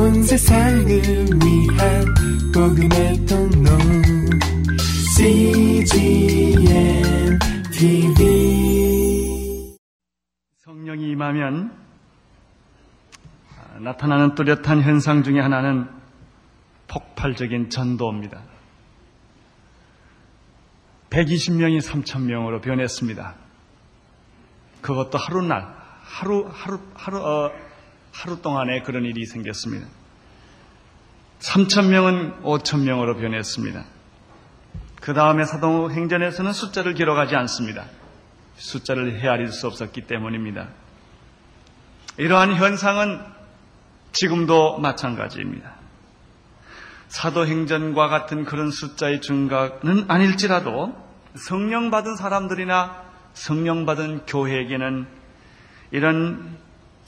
온 세상을 위한 복음의 통로 CGM TV 성령이 임하면 나타나는 뚜렷한 현상 중에 하나는 폭발적인 전도입니다. 120명이 3,000명으로 변했습니다. 그것도 하루날, 하루, 하루, 하루, 어, 하루 동안에 그런 일이 생겼습니다. 3,000명은 5,000명으로 변했습니다. 그 다음에 사도 행전에서는 숫자를 기록하지 않습니다. 숫자를 헤아릴 수 없었기 때문입니다. 이러한 현상은 지금도 마찬가지입니다. 사도행전과 같은 그런 숫자의 증가는 아닐지라도 성령 받은 사람들이나 성령 받은 교회에게는 이런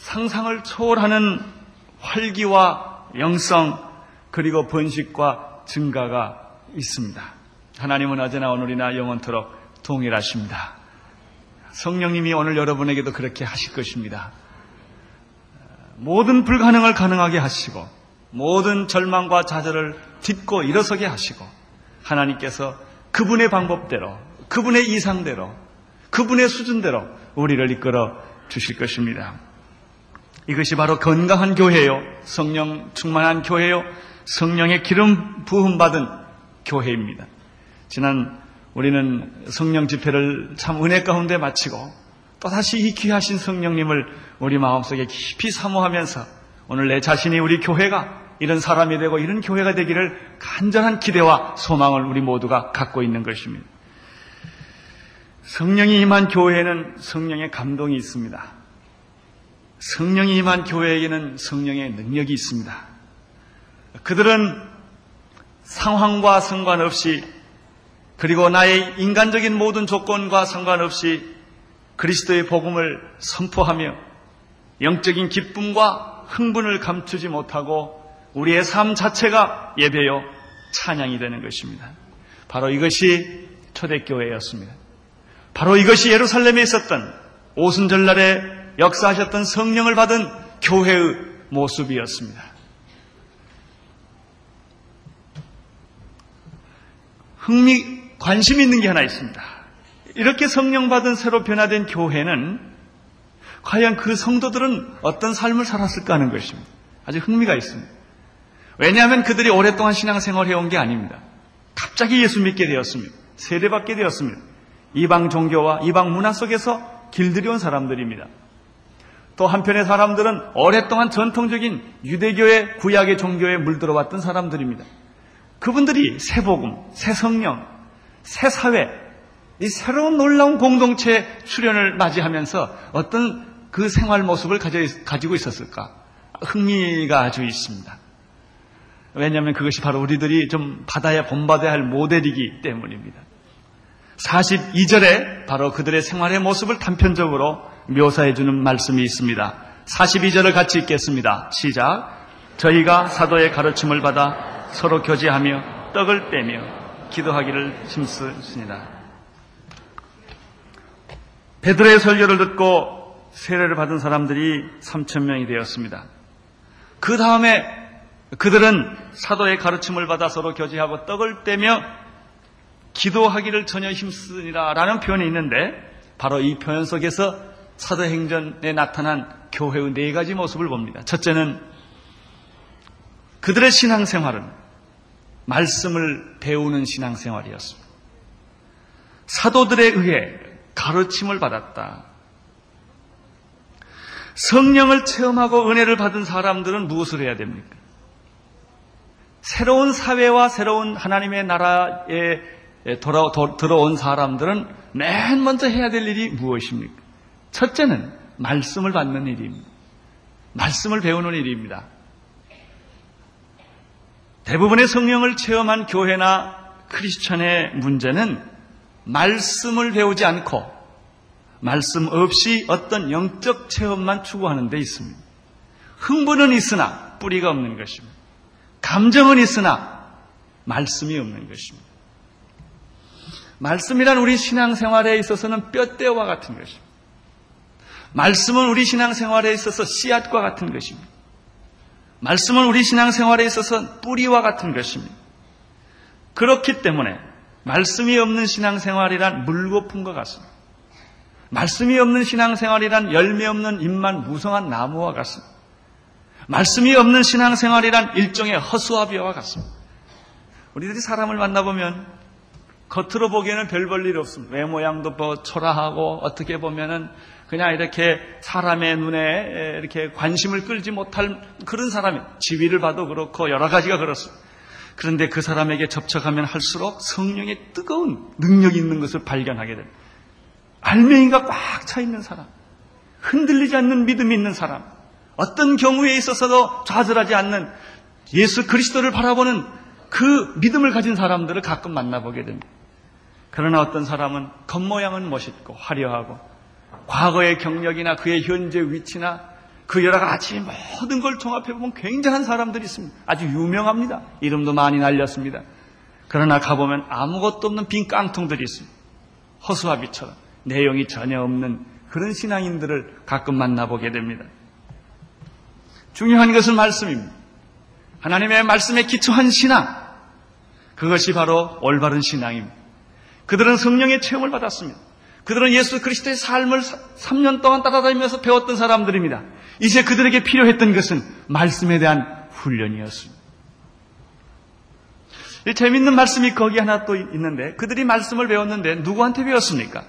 상상을 초월하는 활기와 영성 그리고 번식과 증가가 있습니다. 하나님은 어제나 오늘이나 영원토록 동일하십니다. 성령님이 오늘 여러분에게도 그렇게 하실 것입니다. 모든 불가능을 가능하게 하시고 모든 절망과 좌절을 딛고 일어서게 하시고 하나님께서 그분의 방법대로 그분의 이상대로 그분의 수준대로 우리를 이끌어 주실 것입니다. 이것이 바로 건강한 교회요. 성령 충만한 교회요. 성령의 기름 부음 받은 교회입니다. 지난 우리는 성령 집회를 참 은혜 가운데 마치고 또다시 이 귀하신 성령님을 우리 마음속에 깊이 사모하면서 오늘 내 자신이 우리 교회가 이런 사람이 되고 이런 교회가 되기를 간절한 기대와 소망을 우리 모두가 갖고 있는 것입니다. 성령이 임한 교회에는 성령의 감동이 있습니다. 성령이 임한 교회에게는 성령의 능력이 있습니다. 그들은 상황과 상관없이 그리고 나의 인간적인 모든 조건과 상관없이 그리스도의 복음을 선포하며 영적인 기쁨과 흥분을 감추지 못하고 우리의 삶 자체가 예배요 찬양이 되는 것입니다. 바로 이것이 초대교회였습니다. 바로 이것이 예루살렘에 있었던 오순절날에 역사하셨던 성령을 받은 교회의 모습이었습니다. 흥미, 관심 있는 게 하나 있습니다. 이렇게 성령 받은 새로 변화된 교회는 과연 그 성도들은 어떤 삶을 살았을까 하는 것입니다. 아주 흥미가 있습니다. 왜냐하면 그들이 오랫동안 신앙생활 해온 게 아닙니다. 갑자기 예수 믿게 되었습니다. 세례받게 되었습니다. 이방 종교와 이방 문화 속에서 길들여온 사람들입니다. 또 한편의 사람들은 오랫동안 전통적인 유대교의 구약의 종교에 물들어왔던 사람들입니다. 그분들이 새 복음, 새 성령, 새 사회, 이 새로운 놀라운 공동체 출현을 맞이하면서 어떤 그 생활 모습을 가지고 있었을까? 흥미가 아주 있습니다. 왜냐하면 그것이 바로 우리들이 좀 받아야 본받아야 할 모델이기 때문입니다. 42절에 바로 그들의 생활의 모습을 단편적으로 묘사해 주는 말씀이 있습니다. 42절을 같이 읽겠습니다. 시작. 저희가 사도의 가르침을 받아 서로 교제하며 떡을 빼며 기도하기를 힘쓰시니다. 베드로의 설교를 듣고 세례를 받은 사람들이 3천 명이 되었습니다. 그 다음에 그들은 사도의 가르침을 받아 서로 교제하고 떡을 떼며 기도하기를 전혀 힘쓰니라 라는 표현이 있는데 바로 이 표현 속에서 사도행전에 나타난 교회의 네 가지 모습을 봅니다. 첫째는 그들의 신앙생활은 말씀을 배우는 신앙생활이었습니다. 사도들에 의해 가르침을 받았다. 성령을 체험하고 은혜를 받은 사람들은 무엇을 해야 됩니까? 새로운 사회와 새로운 하나님의 나라에 돌아, 도, 들어온 사람들은 맨 먼저 해야 될 일이 무엇입니까? 첫째는 말씀을 받는 일입니다. 말씀을 배우는 일입니다. 대부분의 성령을 체험한 교회나 크리스천의 문제는 말씀을 배우지 않고 말씀 없이 어떤 영적 체험만 추구하는 데 있습니다. 흥분은 있으나 뿌리가 없는 것입니다. 감정은 있으나 말씀이 없는 것입니다. 말씀이란 우리 신앙생활에 있어서는 뼈대와 같은 것입니다. 말씀은 우리 신앙생활에 있어서 씨앗과 같은 것입니다. 말씀은 우리 신앙생활에 있어서 뿌리와 같은 것입니다. 그렇기 때문에 말씀이 없는 신앙생활이란 물거품과 같습니다. 말씀이 없는 신앙생활이란 열매 없는 잎만 무성한 나무와 같습니다. 말씀이 없는 신앙생활이란 일종의 허수아비와 같습니다. 우리들이 사람을 만나보면 겉으로 보기에는 별 볼 일 없습니다. 외 모양도 뭐 초라하고 어떻게 보면은 그냥 이렇게 사람의 눈에 이렇게 관심을 끌지 못할 그런 사람이 지위를 봐도 그렇고 여러 가지가 그렇습니다. 그런데 그 사람에게 접촉하면 할수록 성령의 뜨거운 능력이 있는 것을 발견하게 됩니다. 알맹이가 꽉 차 있는 사람, 흔들리지 않는 믿음이 있는 사람, 어떤 경우에 있어서도 좌절하지 않는 예수 그리스도를 바라보는 그 믿음을 가진 사람들을 가끔 만나보게 됩니다. 그러나 어떤 사람은 겉모양은 멋있고 화려하고 과거의 경력이나 그의 현재 위치나 그 여러 가지 모든 걸 종합해보면 굉장한 사람들이 있습니다. 아주 유명합니다. 이름도 많이 날렸습니다. 그러나 가보면 아무것도 없는 빈 깡통들이 있습니다. 허수아비처럼 내용이 전혀 없는 그런 신앙인들을 가끔 만나보게 됩니다. 중요한 것은 말씀입니다. 하나님의 말씀에 기초한 신앙. 그것이 바로 올바른 신앙입니다. 그들은 성령의 체험을 받았습니다. 그들은 예수 그리스도의 삶을 3년 동안 따라다니면서 배웠던 사람들입니다. 이제 그들에게 필요했던 것은 말씀에 대한 훈련이었습니다. 재밌는 말씀이 거기 하나 또 있는데 그들이 말씀을 배웠는데 누구한테 배웠습니까?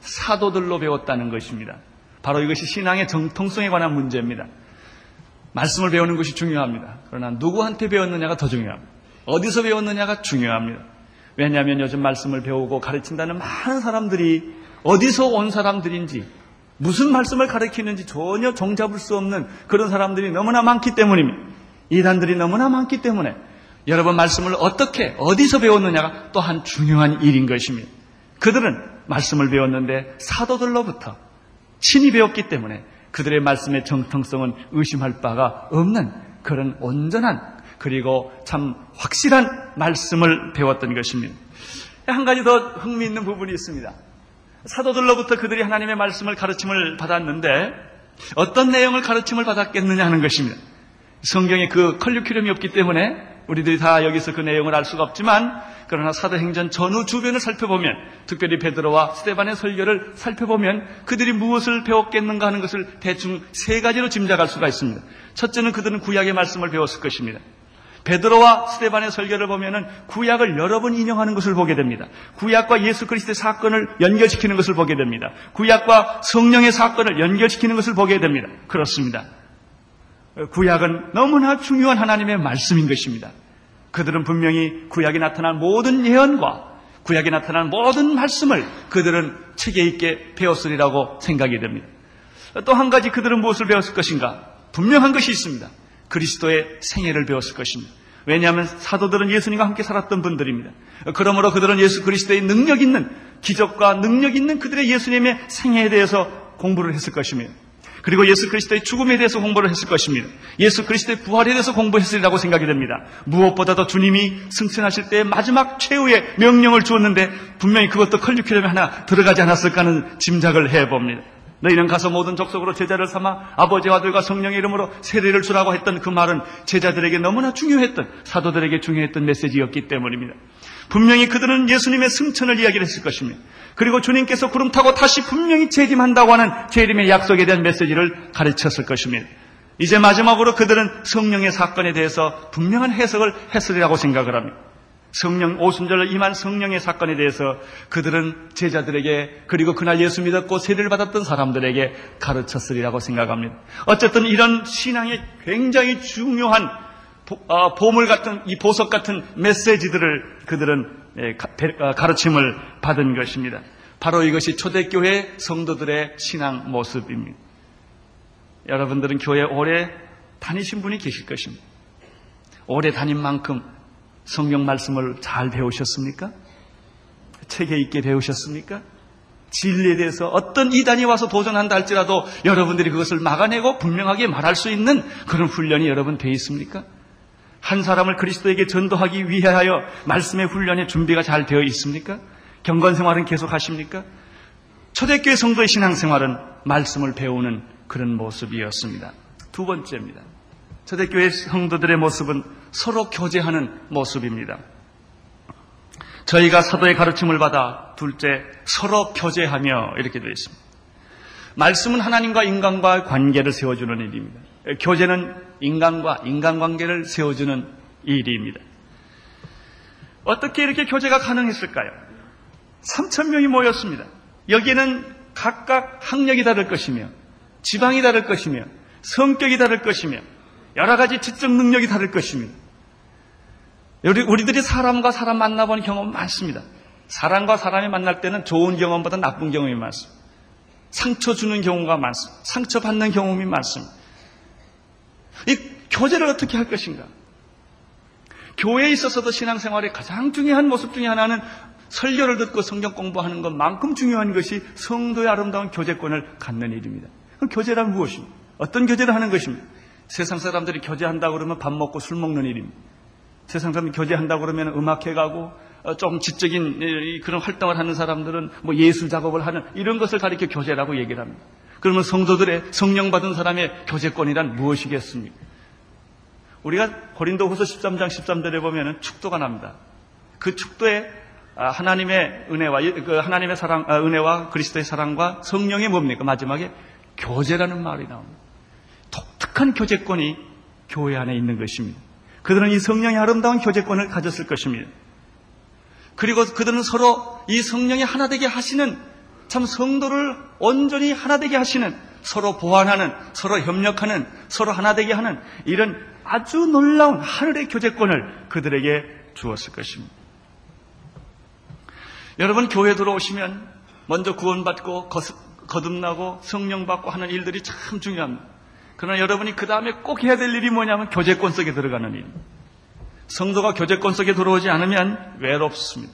사도들로 배웠다는 것입니다. 바로 이것이 신앙의 정통성에 관한 문제입니다. 말씀을 배우는 것이 중요합니다. 그러나 누구한테 배웠느냐가 더 중요합니다. 어디서 배웠느냐가 중요합니다. 왜냐하면 요즘 말씀을 배우고 가르친다는 많은 사람들이 어디서 온 사람들인지 무슨 말씀을 가르치는지 전혀 종잡을 수 없는 그런 사람들이 너무나 많기 때문입니다. 이단들이 너무나 많기 때문에 여러분 말씀을 어떻게 어디서 배웠느냐가 또한 중요한 일인 것입니다. 그들은 말씀을 배웠는데 사도들로부터 친히 배웠기 때문에 그들의 말씀의 정통성은 의심할 바가 없는 그런 온전한 그리고 참 확실한 말씀을 배웠던 것입니다. 한 가지 더 흥미있는 부분이 있습니다. 사도들로부터 그들이 하나님의 말씀을 가르침을 받았는데 어떤 내용을 가르침을 받았겠느냐 하는 것입니다. 성경에 그 컬리큐럼이 없기 때문에 우리들이 다 여기서 그 내용을 알 수가 없지만 그러나 사도행전 전후 주변을 살펴보면 특별히 베드로와 스테반의 설교를 살펴보면 그들이 무엇을 배웠겠는가 하는 것을 대충 세 가지로 짐작할 수가 있습니다. 첫째는 그들은 구약의 말씀을 배웠을 것입니다. 베드로와 스테반의 설교를 보면은 구약을 여러 번 인용하는 것을 보게 됩니다. 구약과 예수 그리스도의 사건을 연결시키는 것을 보게 됩니다. 구약과 성령의 사건을 연결시키는 것을 보게 됩니다. 그렇습니다. 구약은 너무나 중요한 하나님의 말씀인 것입니다. 그들은 분명히 구약에 나타난 모든 예언과 구약에 나타난 모든 말씀을 그들은 체계 있게 배웠으리라고 생각이 됩니다. 또 한 가지 그들은 무엇을 배웠을 것인가? 분명한 것이 있습니다. 그리스도의 생애를 배웠을 것입니다. 왜냐하면 사도들은 예수님과 함께 살았던 분들입니다. 그러므로 그들은 예수 그리스도의 능력 있는 기적과 능력 있는 그들의 예수님의 생애에 대해서 공부를 했을 것입니다. 그리고 예수 그리스도의 죽음에 대해서 공부를 했을 것입니다. 예수 그리스도의 부활에 대해서 공부했으리라고 생각이 됩니다. 무엇보다도 주님이 승천하실 때 마지막 최후의 명령을 주었는데 분명히 그것도 컬리큐럼에 하나 들어가지 않았을까 하는 짐작을 해봅니다. 너희는 가서 모든 족속으로 제자를 삼아 아버지와 아들과 성령의 이름으로 세례를 주라고 했던 그 말은 제자들에게 너무나 중요했던 사도들에게 중요했던 메시지였기 때문입니다. 분명히 그들은 예수님의 승천을 이야기를 했을 것입니다. 그리고 주님께서 구름 타고 다시 분명히 재림한다고 하는 재림의 약속에 대한 메시지를 가르쳤을 것입니다. 이제 마지막으로 그들은 성령의 사건에 대해서 분명한 해석을 했으리라고 생각을 합니다. 성령 오순절 임한 성령의 사건에 대해서 그들은 제자들에게 그리고 그날 예수 믿었고 세례를 받았던 사람들에게 가르쳤으리라고 생각합니다. 어쨌든 이런 신앙의 굉장히 중요한 어, 보물 같은 이 보석 같은 메시지들을 그들은 예, 어, 가르침을 받은 것입니다. 바로 이것이 초대교회 성도들의 신앙 모습입니다. 여러분들은 교회 오래 다니신 분이 계실 것입니다. 오래 다닌 만큼 성경 말씀을 잘 배우셨습니까? 책에 있게 배우셨습니까? 진리에 대해서 어떤 이단이 와서 도전한다 할지라도 여러분들이 그것을 막아내고 분명하게 말할 수 있는 그런 훈련이 여러분 돼 있습니까? 한 사람을 그리스도에게 전도하기 위하여 말씀의 훈련에 준비가 잘 되어 있습니까? 경건 생활은 계속 하십니까? 초대교회 성도의 신앙생활은 말씀을 배우는 그런 모습이었습니다. 두 번째입니다. 초대교회 성도들의 모습은 서로 교제하는 모습입니다. 저희가 사도의 가르침을 받아 둘째 서로 교제하며 이렇게 되어 있습니다. 말씀은 하나님과 인간과 관계를 세워주는 일입니다. 교제는 인간과 인간관계를 세워주는 일입니다. 어떻게 이렇게 교제가 가능했을까요? 3천 명이 모였습니다. 여기에는 각각 학력이 다를 것이며 지방이 다를 것이며 성격이 다를 것이며 여러 가지 지적 능력이 다를 것이며 우리들이 사람과 사람 만나본 경험 많습니다. 사람과 사람이 만날 때는 좋은 경험보다 나쁜 경험이 많습니다. 상처 주는 경우가 많습니다. 상처 받는 경험이 많습니다. 이 교제를 어떻게 할 것인가? 교회에 있어서도 신앙생활의 가장 중요한 모습 중에 하나는 설교를 듣고 성경 공부하는 것만큼 중요한 것이 성도의 아름다운 교제권을 갖는 일입니다. 그럼 교제란 무엇입니까? 어떤 교제를 하는 것입니까? 세상 사람들이 교제한다고 그러면 밥 먹고 술 먹는 일입니다. 세상 사람들이 교제한다고 그러면 음악회 가고 어, 좀 지적인 그런 활동을 하는 사람들은 뭐 예술 작업을 하는 이런 것을 가리켜 교제라고 얘기를 합니다. 그러면 성도들의 성령 받은 사람의 교제권이란 무엇이겠습니까? 우리가 고린도 후서 13장 13절에 보면 축도가 납니다. 그 축도에 아, 하나님의 은혜와 그 하나님의 사랑 아, 은혜와 그리스도의 사랑과 성령의 뭡니까 마지막에 교제라는 말이 나옵니다. 독특한 교제권이 교회 안에 있는 것입니다. 그들은 이 성령의 아름다운 교제권을 가졌을 것입니다. 그리고 그들은 서로 이 성령이 하나 되게 하시는 참 성도를 온전히 하나 되게 하시는 서로 보완하는 서로 협력하는 서로 하나 되게 하는 이런 아주 놀라운 하늘의 교제권을 그들에게 주었을 것입니다. 여러분 교회 들어오시면 먼저 구원받고 거듭나고 성령 받고 하는 일들이 참 중요합니다. 그러나 여러분이 그 다음에 꼭 해야 될 일이 뭐냐면 교제권 속에 들어가는 일. 성도가 교제권 속에 들어오지 않으면 외롭습니다.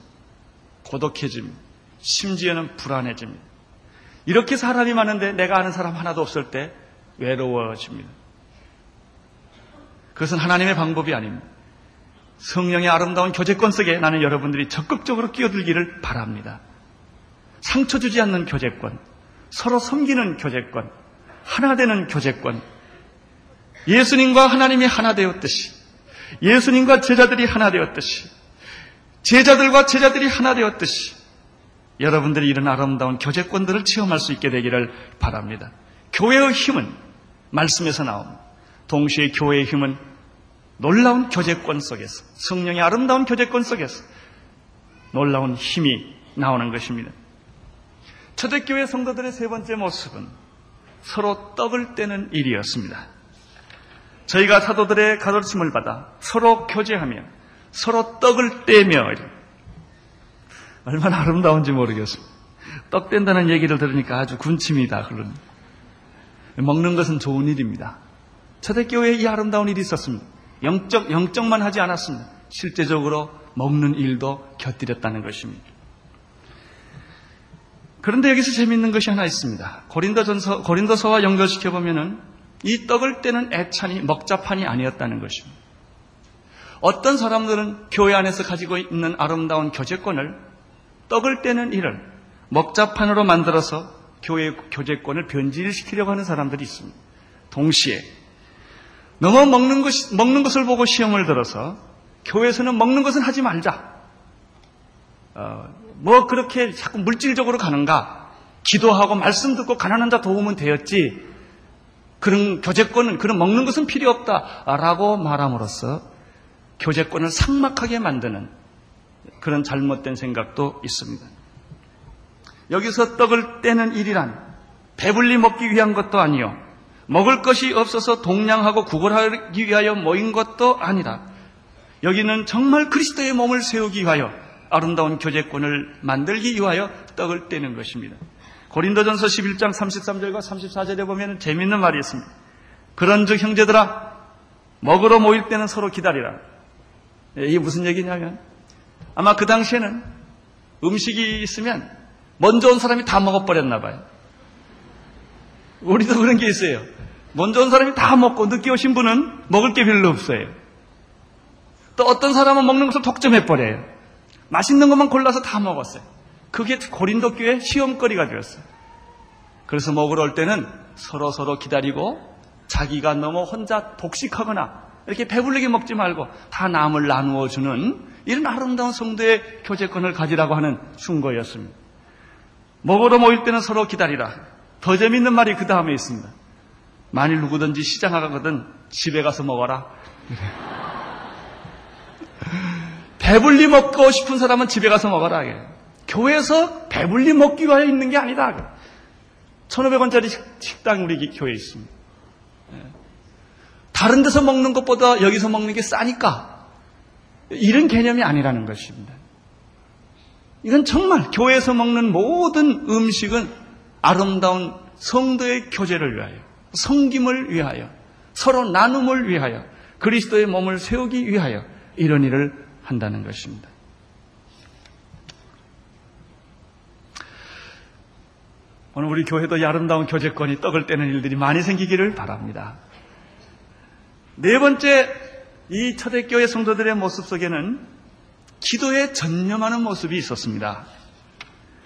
고독해집니다. 심지어는 불안해집니다. 이렇게 사람이 많은데 내가 아는 사람 하나도 없을 때 외로워집니다. 그것은 하나님의 방법이 아닙니다. 성령의 아름다운 교제권 속에 나는 여러분들이 적극적으로 끼어들기를 바랍니다. 상처 주지 않는 교제권, 서로 섬기는 교제권, 하나 되는 교제권, 예수님과 하나님이 하나 되었듯이, 예수님과 제자들이 하나 되었듯이, 제자들과 제자들이 하나 되었듯이, 여러분들이 이런 아름다운 교제권들을 체험할 수 있게 되기를 바랍니다. 교회의 힘은 말씀에서 나옵니다. 동시에 교회의 힘은 놀라운 교제권 속에서 성령의 아름다운 교제권 속에서 놀라운 힘이 나오는 것입니다. 초대교회 성도들의 세 번째 모습은 서로 떡을 떼는 일이었습니다. 저희가 사도들의 가르침을 받아 서로 교제하며 서로 떡을 떼며 얼마나 아름다운지 모르겠습니다. 떡 뗀다는 얘기를 들으니까 아주 군침이 다 흐르는. 먹는 것은 좋은 일입니다. 초대교회에 이 아름다운 일이 있었습니다. 영적, 영적만 하지 않았습니다. 실제적으로 먹는 일도 곁들였다는 것입니다. 그런데 여기서 재미있는 것이 하나 있습니다. 고린도전서, 고린도서와 연결시켜 보면은 이 떡을 떼는 애찬이 먹자판이 아니었다는 것입니다. 어떤 사람들은 교회 안에서 가지고 있는 아름다운 교제권을 떡을 떼는 일을 먹자판으로 만들어서 교회 교제권을 변질시키려고 하는 사람들이 있습니다. 동시에 너무 먹는 것, 먹는 것을 보고 시험을 들어서 교회에서는 먹는 것은 하지 말자. 어, 뭐 그렇게 자꾸 물질적으로 가는가? 기도하고 말씀 듣고 가난한 자 도우면 되었지. 그런 교제권은 그런 먹는 것은 필요 없다라고 말함으로써 교제권을 상막하게 만드는 그런 잘못된 생각도 있습니다. 여기서 떡을 떼는 일이란 배불리 먹기 위한 것도 아니요. 먹을 것이 없어서 동냥하고 구걸하기 위하여 모인 것도 아니라 여기는 정말 그리스도의 몸을 세우기 위하여 아름다운 교제권을 만들기 위하여 떡을 떼는 것입니다. 고린도전서 11장 33절과 34절에 보면 재미있는 말이 있습니다. 그런즉 형제들아 먹으러 모일 때는 서로 기다리라. 예, 이게 무슨 얘기냐면 아마 그 당시에는 음식이 있으면 먼저 온 사람이 다 먹어버렸나 봐요. 우리도 그런 게 있어요. 먼저 온 사람이 다 먹고 늦게 오신 분은 먹을 게 별로 없어요. 또 어떤 사람은 먹는 것을 독점해버려요. 맛있는 것만 골라서 다 먹었어요. 그게 고린도 교회 시험거리가 되었어요. 그래서 먹으러 올 때는 서로 서로 기다리고 자기가 너무 혼자 독식하거나 이렇게 배불리게 먹지 말고 다 남을 나누어 주는 이런 아름다운 성도의 교제권을 가지라고 하는 충고였습니다. 먹으러 모일 때는 서로 기다리라. 더 재밌는 말이 그 다음에 있습니다. 만일 누구든지 시장 가거든 집에 가서 먹어라. 배불리 먹고 싶은 사람은 집에 가서 먹어라. 교회에서 배불리 먹기 위해 있는 게 아니다. 1,500원짜리 식당 우리 교회에 있습니다. 예. 다른 데서 먹는 것보다 여기서 먹는 게 싸니까 이런 개념이 아니라는 것입니다. 이건 정말 교회에서 먹는 모든 음식은 아름다운 성도의 교제를 위하여, 성김을 위하여, 서로 나눔을 위하여, 그리스도의 몸을 세우기 위하여 이런 일을 한다는 것입니다. 오늘 우리 교회도 아름다운 교제권이 떡을 떼는 일들이 많이 생기기를 바랍니다. 네 번째, 이 초대교회 성도들의 모습 속에는 기도에 전념하는 모습이 있었습니다.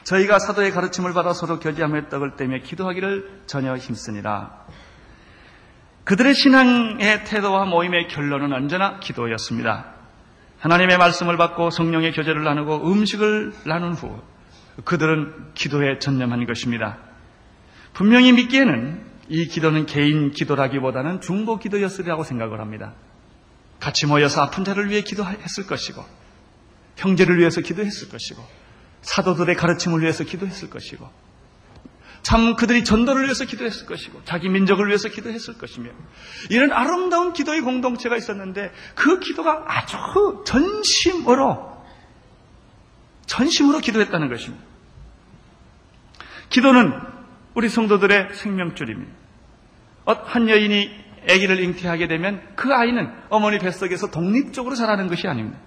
저희가 사도의 가르침을 받아 서로 교제하며 떡을 떼며 기도하기를 전혀 힘쓰니라. 그들의 신앙의 태도와 모임의 결론은 언제나 기도였습니다. 하나님의 말씀을 받고 성령의 교제를 나누고 음식을 나눈 후 그들은 기도에 전념한 것입니다. 분명히 믿기에는 이 기도는 개인 기도라기보다는 중보 기도였으리라고 생각을 합니다. 같이 모여서 아픈 자를 위해 기도했을 것이고, 형제를 위해서 기도했을 것이고, 사도들의 가르침을 위해서 기도했을 것이고, 참 그들이 전도를 위해서 기도했을 것이고, 자기 민족을 위해서 기도했을 것이며, 이런 아름다운 기도의 공동체가 있었는데, 그 기도가 아주 전심으로, 전심으로 기도했다는 것입니다. 기도는 우리 성도들의 생명줄입니다. 어, 한 여인이 아기를 잉태하게 되면 그 아이는 어머니 뱃속에서 독립적으로 자라는 것이 아닙니다.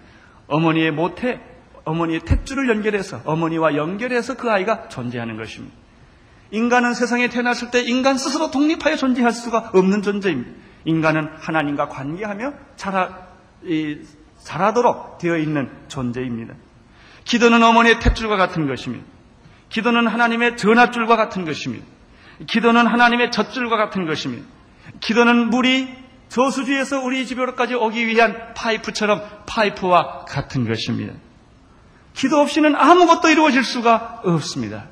어머니의 모태, 어머니의 탯줄을 연결해서 어머니와 연결해서 그 아이가 존재하는 것입니다. 인간은 세상에 태어났을 때 인간 스스로 독립하여 존재할 수가 없는 존재입니다. 인간은 하나님과 관계하며 자라, 이, 자라도록 되어 있는 존재입니다. 기도는 어머니의 탯줄과 같은 것입니다. 기도는 하나님의 전화줄과 같은 것입니다. 기도는 하나님의 젖줄과 같은 것입니다. 기도는 물이 저수지에서 우리 집으로까지 오기 위한 파이프처럼 파이프와 같은 것입니다. 기도 없이는 아무것도 이루어질 수가 없습니다.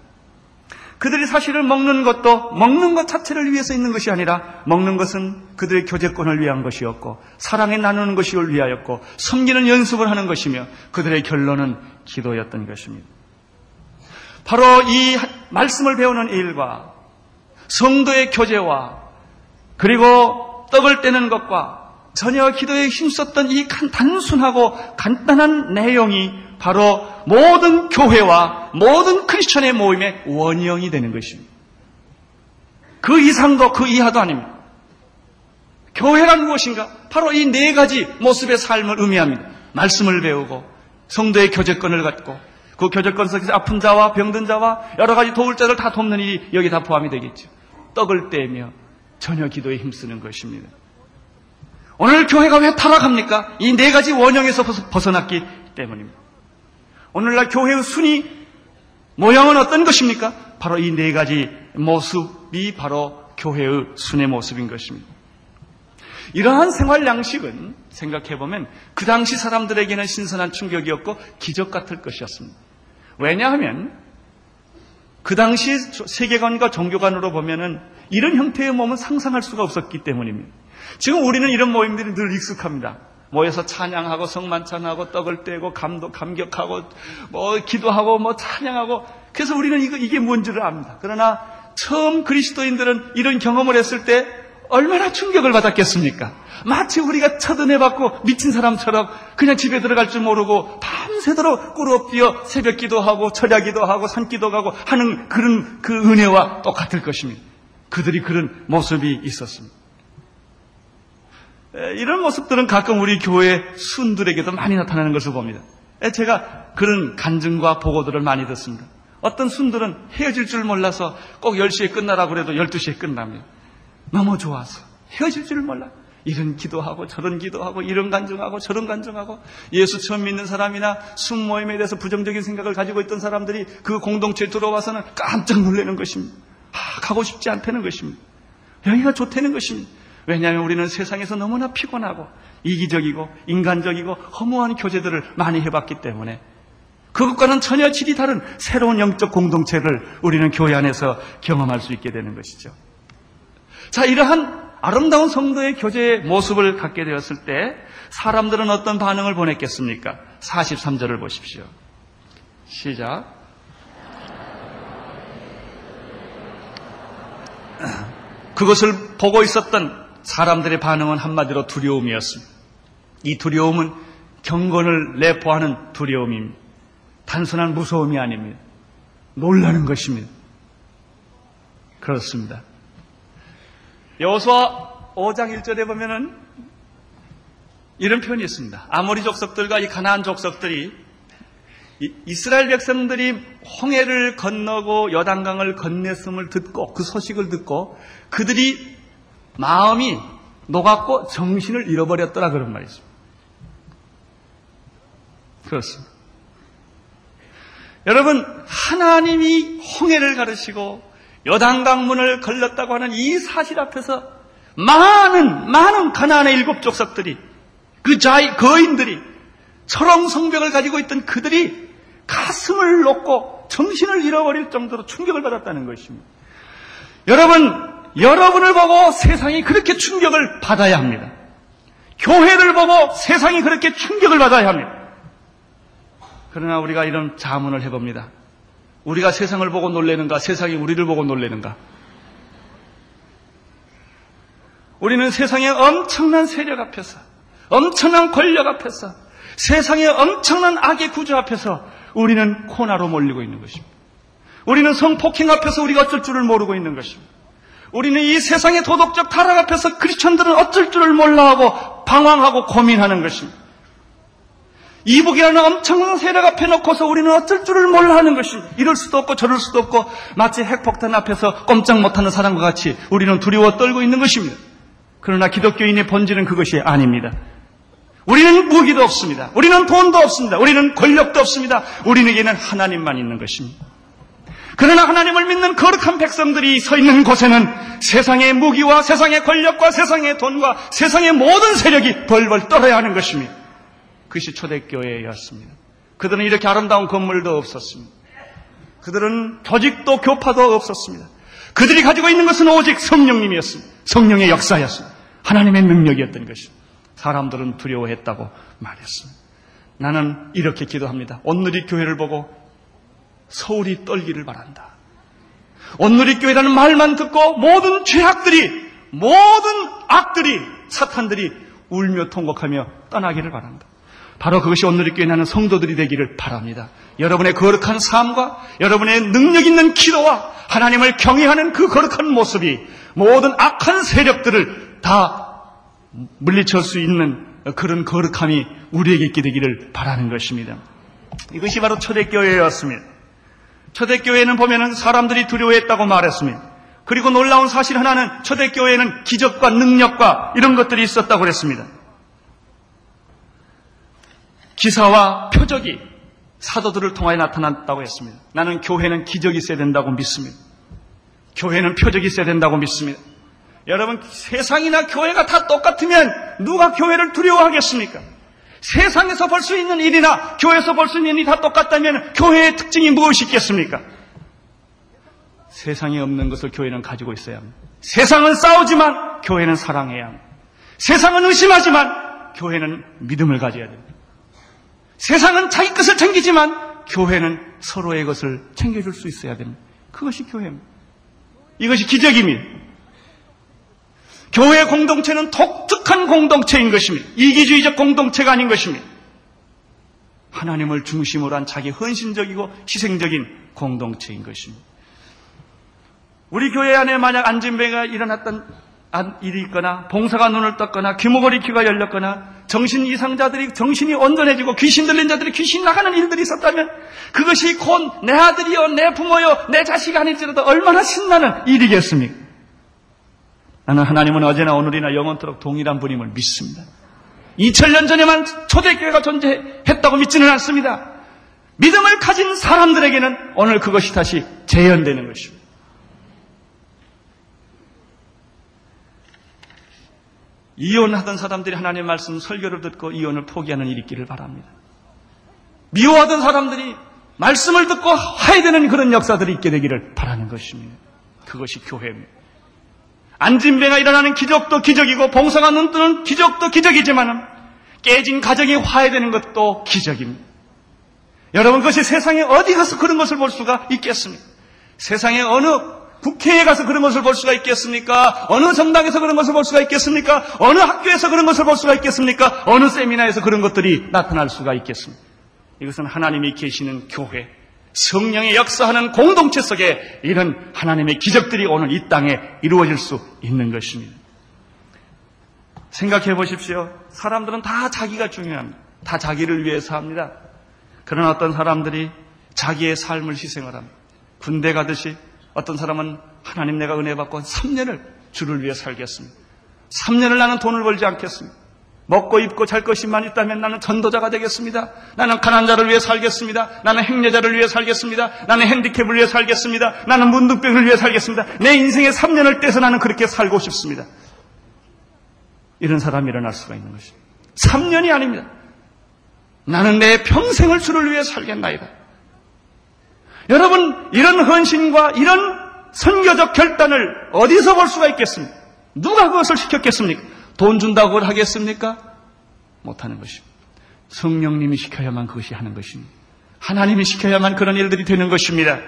그들이 사실은 먹는 것도 먹는 것 자체를 위해서 있는 것이 아니라 먹는 것은 그들의 교제권을 위한 것이었고 사랑에 나누는 것을 위하였고 섬기는 연습을 하는 것이며 그들의 결론은 기도였던 것입니다. 바로 이 말씀을 배우는 일과 성도의 교제와 그리고 떡을 떼는 것과 전혀 기도에 힘썼던 이 단순하고 간단한 내용이 바로 모든 교회와 모든 크리스천의 모임의 원형이 되는 것입니다. 그 이상도 그 이하도 아닙니다. 교회란 무엇인가? 바로 이 네 가지 모습의 삶을 의미합니다. 말씀을 배우고 성도의 교제권을 갖고 그 교제권 속에서 아픈 자와 병든 자와 여러 가지 도울 자를 다 돕는 일이 여기 다 포함이 되겠죠. 떡을 떼며 전혀 기도에 힘쓰는 것입니다. 오늘 교회가 왜 타락합니까? 이 네 가지 원형에서 벗어났기 때문입니다. 오늘날 교회의 순위 모양은 어떤 것입니까? 바로 이 네 가지 모습이 바로 교회의 순의 모습인 것입니다. 이러한 생활 양식은 생각해보면 그 당시 사람들에게는 신선한 충격이었고 기적 같을 것이었습니다. 왜냐하면 그 당시 세계관과 종교관으로 보면은 이런 형태의 몸은 상상할 수가 없었기 때문입니다. 지금 우리는 이런 모임들이 늘 익숙합니다. 모여서 찬양하고 성만찬하고 떡을 떼고 감도 감격하고 뭐 기도하고 뭐 찬양하고 그래서 우리는 이거 이게 뭔지를 압니다. 그러나 처음 그리스도인들은 이런 경험을 했을 때 얼마나 충격을 받았겠습니까? 마치 우리가 첫은혜받고 미친 사람처럼 그냥 집에 들어갈 줄 모르고 밤새도록 꿇어뛰어 새벽 기도하고 철야 기도하고 산 기도 가고 하는 그런 그 은혜와 똑같을 것입니다. 그들이 그런 모습이 있었습니다. 이런 모습들은 가끔 우리 교회 순들에게도 많이 나타나는 것을 봅니다. 제가 그런 간증과 보고들을 많이 듣습니다. 어떤 순들은 헤어질 줄 몰라서 꼭 10시에 끝나라고 그래도 12시에 끝납니다. 너무 좋아서 헤어질 줄 몰라. 이런 기도하고 저런 기도하고 이런 간증하고 저런 간증하고 예수 처음 믿는 사람이나 순모임에 대해서 부정적인 생각을 가지고 있던 사람들이 그 공동체에 들어와서는 깜짝 놀라는 것입니다. 아, 가고 싶지 않다는 것입니다. 여기가 좋다는 것입니다. 왜냐하면 우리는 세상에서 너무나 피곤하고 이기적이고 인간적이고 허무한 교제들을 많이 해봤기 때문에 그것과는 전혀 질이 다른 새로운 영적 공동체를 우리는 교회 안에서 경험할 수 있게 되는 것이죠. 자, 이러한 아름다운 성도의 교제의 모습을 갖게 되었을 때 사람들은 어떤 반응을 보냈겠습니까? 43절을 보십시오. 시작. 그것을 보고 있었던 사람들의 반응은 한마디로 두려움이었습니다. 이 두려움은 경건을 내포하는 두려움입니다. 단순한 무서움이 아닙니다. 놀라는 것입니다. 그렇습니다. 여호수아 5장 1절에 보면은 이런 표현이 있습니다. 아모리 족속들과 이 가나안 족속들이 이스라엘 백성들이 홍해를 건너고 여단강을 건넸음을 듣고 그 소식을 듣고 그들이 마음이 녹았고 정신을 잃어버렸더라 그런 말이죠. 그렇습니다. 여러분 하나님이 홍해를 가르시고 여단강문을 걸렸다고 하는 이 사실 앞에서 많은 많은 가나안의 일곱 족속들이 그 자이 거인들이 철옹 성벽을 가지고 있던 그들이 가슴을 놓고 정신을 잃어버릴 정도로 충격을 받았다는 것입니다. 여러분, 여러분을 보고 세상이 그렇게 충격을 받아야 합니다. 교회를 보고 세상이 그렇게 충격을 받아야 합니다. 그러나 우리가 이런 자문을 해봅니다. 우리가 세상을 보고 놀래는가, 세상이 우리를 보고 놀래는가? 우리는 세상의 엄청난 세력 앞에서, 엄청난 권력 앞에서, 세상의 엄청난 악의 구조 앞에서 우리는 코나로 몰리고 있는 것입니다. 우리는 성폭행 앞에서 우리가 어쩔 줄을 모르고 있는 것입니다. 우리는 이 세상의 도덕적 타락 앞에서 크리스천들은 어쩔 줄을 몰라하고 방황하고 고민하는 것입니다. 이북이라는 엄청난 세력 앞에 놓고서 우리는 어쩔 줄을 몰라 하는 것입니다. 이럴 수도 없고 저럴 수도 없고 마치 핵폭탄 앞에서 꼼짝 못하는 사람과 같이 우리는 두려워 떨고 있는 것입니다. 그러나 기독교인의 본질은 그것이 아닙니다. 우리는 무기도 없습니다. 우리는 돈도 없습니다. 우리는 권력도 없습니다. 우리에게는 하나님만 있는 것입니다. 그러나 하나님을 믿는 거룩한 백성들이 서 있는 곳에는 세상의 무기와 세상의 권력과 세상의 돈과 세상의 모든 세력이 벌벌 떨어야 하는 것입니다. 그것이 초대교회였습니다. 그들은 이렇게 아름다운 건물도 없었습니다. 그들은 조직도 교파도 없었습니다. 그들이 가지고 있는 것은 오직 성령님이었습니다. 성령의 역사였습니다. 하나님의 능력이었던 것입니다. 사람들은 두려워했다고 말했습니다. 나는 이렇게 기도합니다. 오늘이 교회를 보고 서울이 떨기를 바란다. 오늘이 교회라는 말만 듣고 모든 죄악들이, 모든 악들이, 사탄들이 울며 통곡하며 떠나기를 바란다. 바로 그것이 오늘의 교회 나는 성도들이 되기를 바랍니다. 여러분의 거룩한 삶과 여러분의 능력 있는 기도와 하나님을 경외하는 그 거룩한 모습이 모든 악한 세력들을 다 물리칠 수 있는 그런 거룩함이 우리에게 있게 되기를 바라는 것입니다. 이것이 바로 초대교회였습니다. 초대교회는 보면은 사람들이 두려워했다고 말했습니다. 그리고 놀라운 사실 하나는 초대교회는 기적과 능력과 이런 것들이 있었다고 그랬습니다. 기사와 표적이 사도들을 통하여 나타났다고 했습니다. 나는 교회는 기적이 있어야 된다고 믿습니다. 교회는 표적이 있어야 된다고 믿습니다. 여러분 세상이나 교회가 다 똑같으면 누가 교회를 두려워하겠습니까? 세상에서 볼 수 있는 일이나 교회에서 볼 수 있는 일이 다 똑같다면 교회의 특징이 무엇이 있겠습니까? 세상에 없는 것을 교회는 가지고 있어야 합니다. 세상은 싸우지만 교회는 사랑해야 합니다. 세상은 의심하지만 교회는 믿음을 가져야 됩니다. 세상은 자기 것을 챙기지만 교회는 서로의 것을 챙겨줄 수 있어야 됩니다. 그것이 교회입니다. 이것이 기적입니다. 교회 공동체는 독특한 공동체인 것입니다. 이기주의적 공동체가 아닌 것입니다. 하나님을 중심으로 한 자기 헌신적이고 희생적인 공동체인 것입니다. 우리 교회 안에 만약 안진배가 일어났던 일이 있거나 봉사가 눈을 떴거나 귀머거리 귀가 열렸거나 정신 이상자들이 정신이 온전해지고 귀신 들린 자들이 귀신 나가는 일들이 있었다면 그것이 곧 내 아들이요 내 부모요 내 자식 아닐지라도 얼마나 신나는 일이겠습니까? 나는 하나님은 어제나 오늘이나 영원토록 동일한 분임을 믿습니다. 2000년 전에만 초대교회가 존재했다고 믿지는 않습니다. 믿음을 가진 사람들에게는 오늘 그것이 다시 재현되는 것입니다. 이혼하던 사람들이 하나님의 말씀 설교를 듣고 이혼을 포기하는 일이 있기를 바랍니다. 미워하던 사람들이 말씀을 듣고 화해되는 그런 역사들이 있게 되기를 바라는 것입니다. 그것이 교회입니다. 안진배가 일어나는 기적도 기적이고 봉사가 눈뜨는 기적도 기적이지만 깨진 가정이 화해되는 것도 기적입니다. 여러분 그것이 세상에 어디 가서 그런 것을 볼 수가 있겠습니까? 세상에 어느 국회에 가서 그런 것을 볼 수가 있겠습니까? 어느 정당에서 그런 것을 볼 수가 있겠습니까? 어느 학교에서 그런 것을 볼 수가 있겠습니까? 어느 세미나에서 그런 것들이 나타날 수가 있겠습니까? 이것은 하나님이 계시는 교회, 성령의 역사하는 공동체 속에 이런 하나님의 기적들이 오늘 이 땅에 이루어질 수 있는 것입니다. 생각해 보십시오. 사람들은 다 자기가 중요합니다. 다 자기를 위해서 합니다. 그런 어떤 사람들이 자기의 삶을 희생을 합니다. 군대 가듯이 어떤 사람은 하나님 내가 은혜 받고 3년을 주를 위해 살겠습니다. 3년을 나는 돈을 벌지 않겠습니다. 먹고 입고 잘 것이만 있다면 나는 전도자가 되겠습니다. 나는 가난 자를 위해 살겠습니다. 나는 행려자를 위해 살겠습니다. 나는 핸디캡을 위해 살겠습니다. 나는 문둥병을 위해 살겠습니다. 내 인생의 3년을 떼서 나는 그렇게 살고 싶습니다. 이런 사람이 일어날 수가 있는 것입니다. 3년이 아닙니다. 나는 내 평생을 주를 위해 살겠나이다. 여러분, 이런 헌신과 이런 선교적 결단을 어디서 볼 수가 있겠습니까? 누가 그것을 시켰겠습니까? 돈 준다고 하겠습니까? 못하는 것입니다. 성령님이 시켜야만 그것이 하는 것입니다. 하나님이 시켜야만 그런 일들이 되는 것입니다.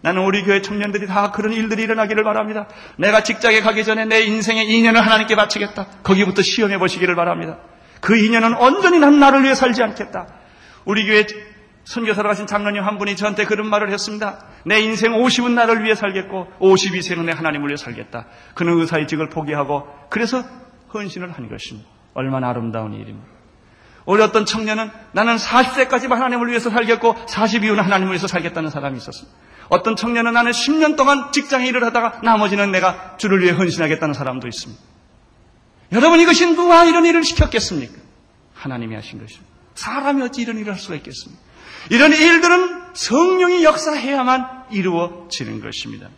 나는 우리 교회 청년들이 다 그런 일들이 일어나기를 바랍니다. 내가 직장에 가기 전에 내 인생의 인연을 하나님께 바치겠다. 거기부터 시험해 보시기를 바랍니다. 그 인연은 온전히 난 나를 위해 살지 않겠다. 우리 교회 선교사로 가신 장로님 한 분이 저한테 그런 말을 했습니다. 내 인생 50은 나를 위해 살겠고 52세는 내 하나님을 위해 살겠다. 그는 의사의 직을 포기하고 그래서 헌신을 한 것입니다. 얼마나 아름다운 일입니다. 어떤 청년은 나는 40세까지만 하나님을 위해서 살겠고 40 이후는 하나님을 위해서 살겠다는 사람이 있었습니다. 어떤 청년은 나는 10년 동안 직장에 일을 하다가 나머지는 내가 주를 위해 헌신하겠다는 사람도 있습니다. 여러분 이것이 누가 이런 일을 시켰겠습니까? 하나님이 하신 것입니다. 사람이 어찌 이런 일을 할 수가 있겠습니까? 이런 일들은 성령이 역사해야만 이루어지는 것입니다.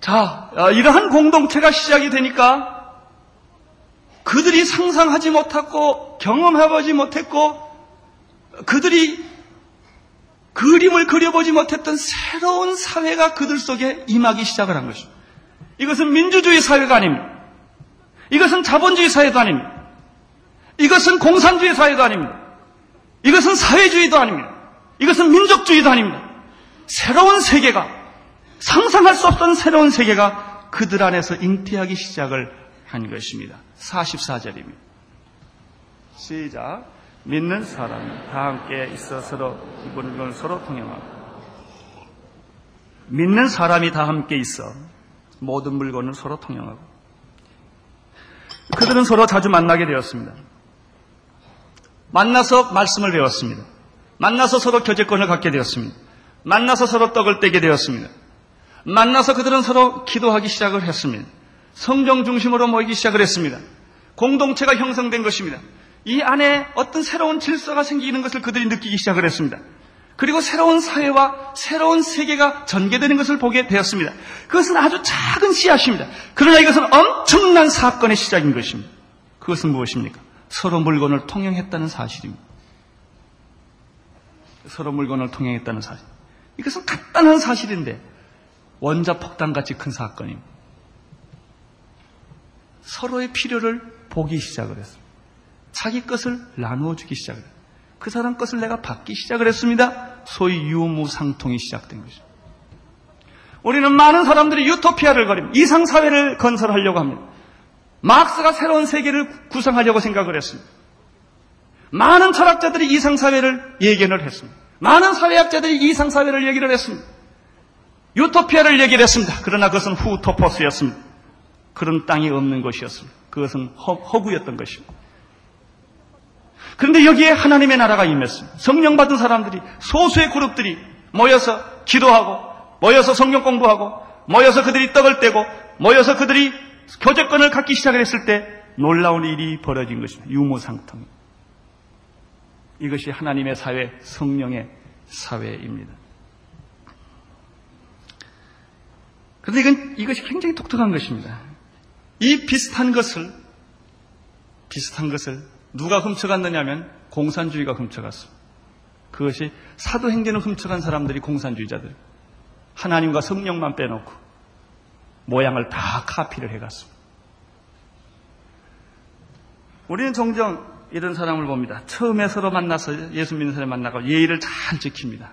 자, 어, 이러한 공동체가 시작이 되니까 그들이 상상하지 못하고 경험해보지 못했고 그들이 그림을 그려보지 못했던 새로운 사회가 그들 속에 임하기 시작을 한 것입니다. 이것은 민주주의 사회가 아닙니다. 이것은 자본주의 사회도 아닙니다. 이것은 공산주의 사회도 아닙니다. 이것은 사회주의도 아닙니다. 이것은 민족주의도 아닙니다. 새로운 세계가 상상할 수 없던 새로운 세계가 그들 안에서 잉태하기 시작을 한 것입니다. 44절입니다. 시작. 믿는 사람이 다 함께 있어 서로 걸 서로 통용하고 믿는 사람이 다 함께 있어 모든 물건을 서로 통용하고 그들은 서로 자주 만나게 되었습니다. 만나서 말씀을 배웠습니다. 만나서 서로 교제권을 갖게 되었습니다. 만나서 서로 떡을 떼게 되었습니다. 만나서 그들은 서로 기도하기 시작을 했습니다. 성경 중심으로 모이기 시작을 했습니다. 공동체가 형성된 것입니다. 이 안에 어떤 새로운 질서가 생기는 것을 그들이 느끼기 시작을 했습니다. 그리고 새로운 사회와 새로운 세계가 전개되는 것을 보게 되었습니다. 그것은 아주 작은 씨앗입니다. 그러나 이것은 엄청난 사건의 시작인 것입니다. 그것은 무엇입니까? 서로 물건을 통용했다는 사실입니다. 서로 물건을 통용했다는 사실. 이것은 간단한 사실인데 원자 폭탄같이 큰 사건입니다. 서로의 필요를 보기 시작을 했습니다. 자기 것을 나누어 주기 시작을 했습니다. 그 사람 것을 내가 받기 시작을 했습니다. 소위 유무상통이 시작된 것입니다. 우리는 많은 사람들이 유토피아를 거립니다. 이상사회를 건설하려고 합니다. 막스가 새로운 세계를 구성하려고 생각을 했습니다. 많은 철학자들이 이상사회를 예견을 했습니다. 많은 사회학자들이 이상사회를 얘기를 했습니다. 유토피아를 얘기를 했습니다. 그러나 그것은 후토퍼스였습니다. 그런 땅이 없는 것이었습니다. 그것은 허, 허구였던 것입니다. 그런데 여기에 하나님의 나라가 임했습니다. 성령 받은 사람들이 소수의 그룹들이 모여서 기도하고 모여서 성경 공부하고 모여서 그들이 떡을 떼고 모여서 그들이 교제권을 갖기 시작했을 때 놀라운 일이 벌어진 것입니다. 유무상통. 이것이 하나님의 사회, 성령의 사회입니다. 그런데 이건, 이것이 굉장히 독특한 것입니다. 이 비슷한 것을 비슷한 것을 누가 훔쳐갔느냐면 공산주의가 훔쳐갔습니다. 그것이 사도행전을 훔쳐간 사람들이 공산주의자들. 하나님과 성령만 빼놓고 모양을 다 카피를 해갔습니다. 우리는 종종 이런 사람을 봅니다. 처음에 서로 만나서 예수 믿는 사람 만나고 예의를 잘 지킵니다.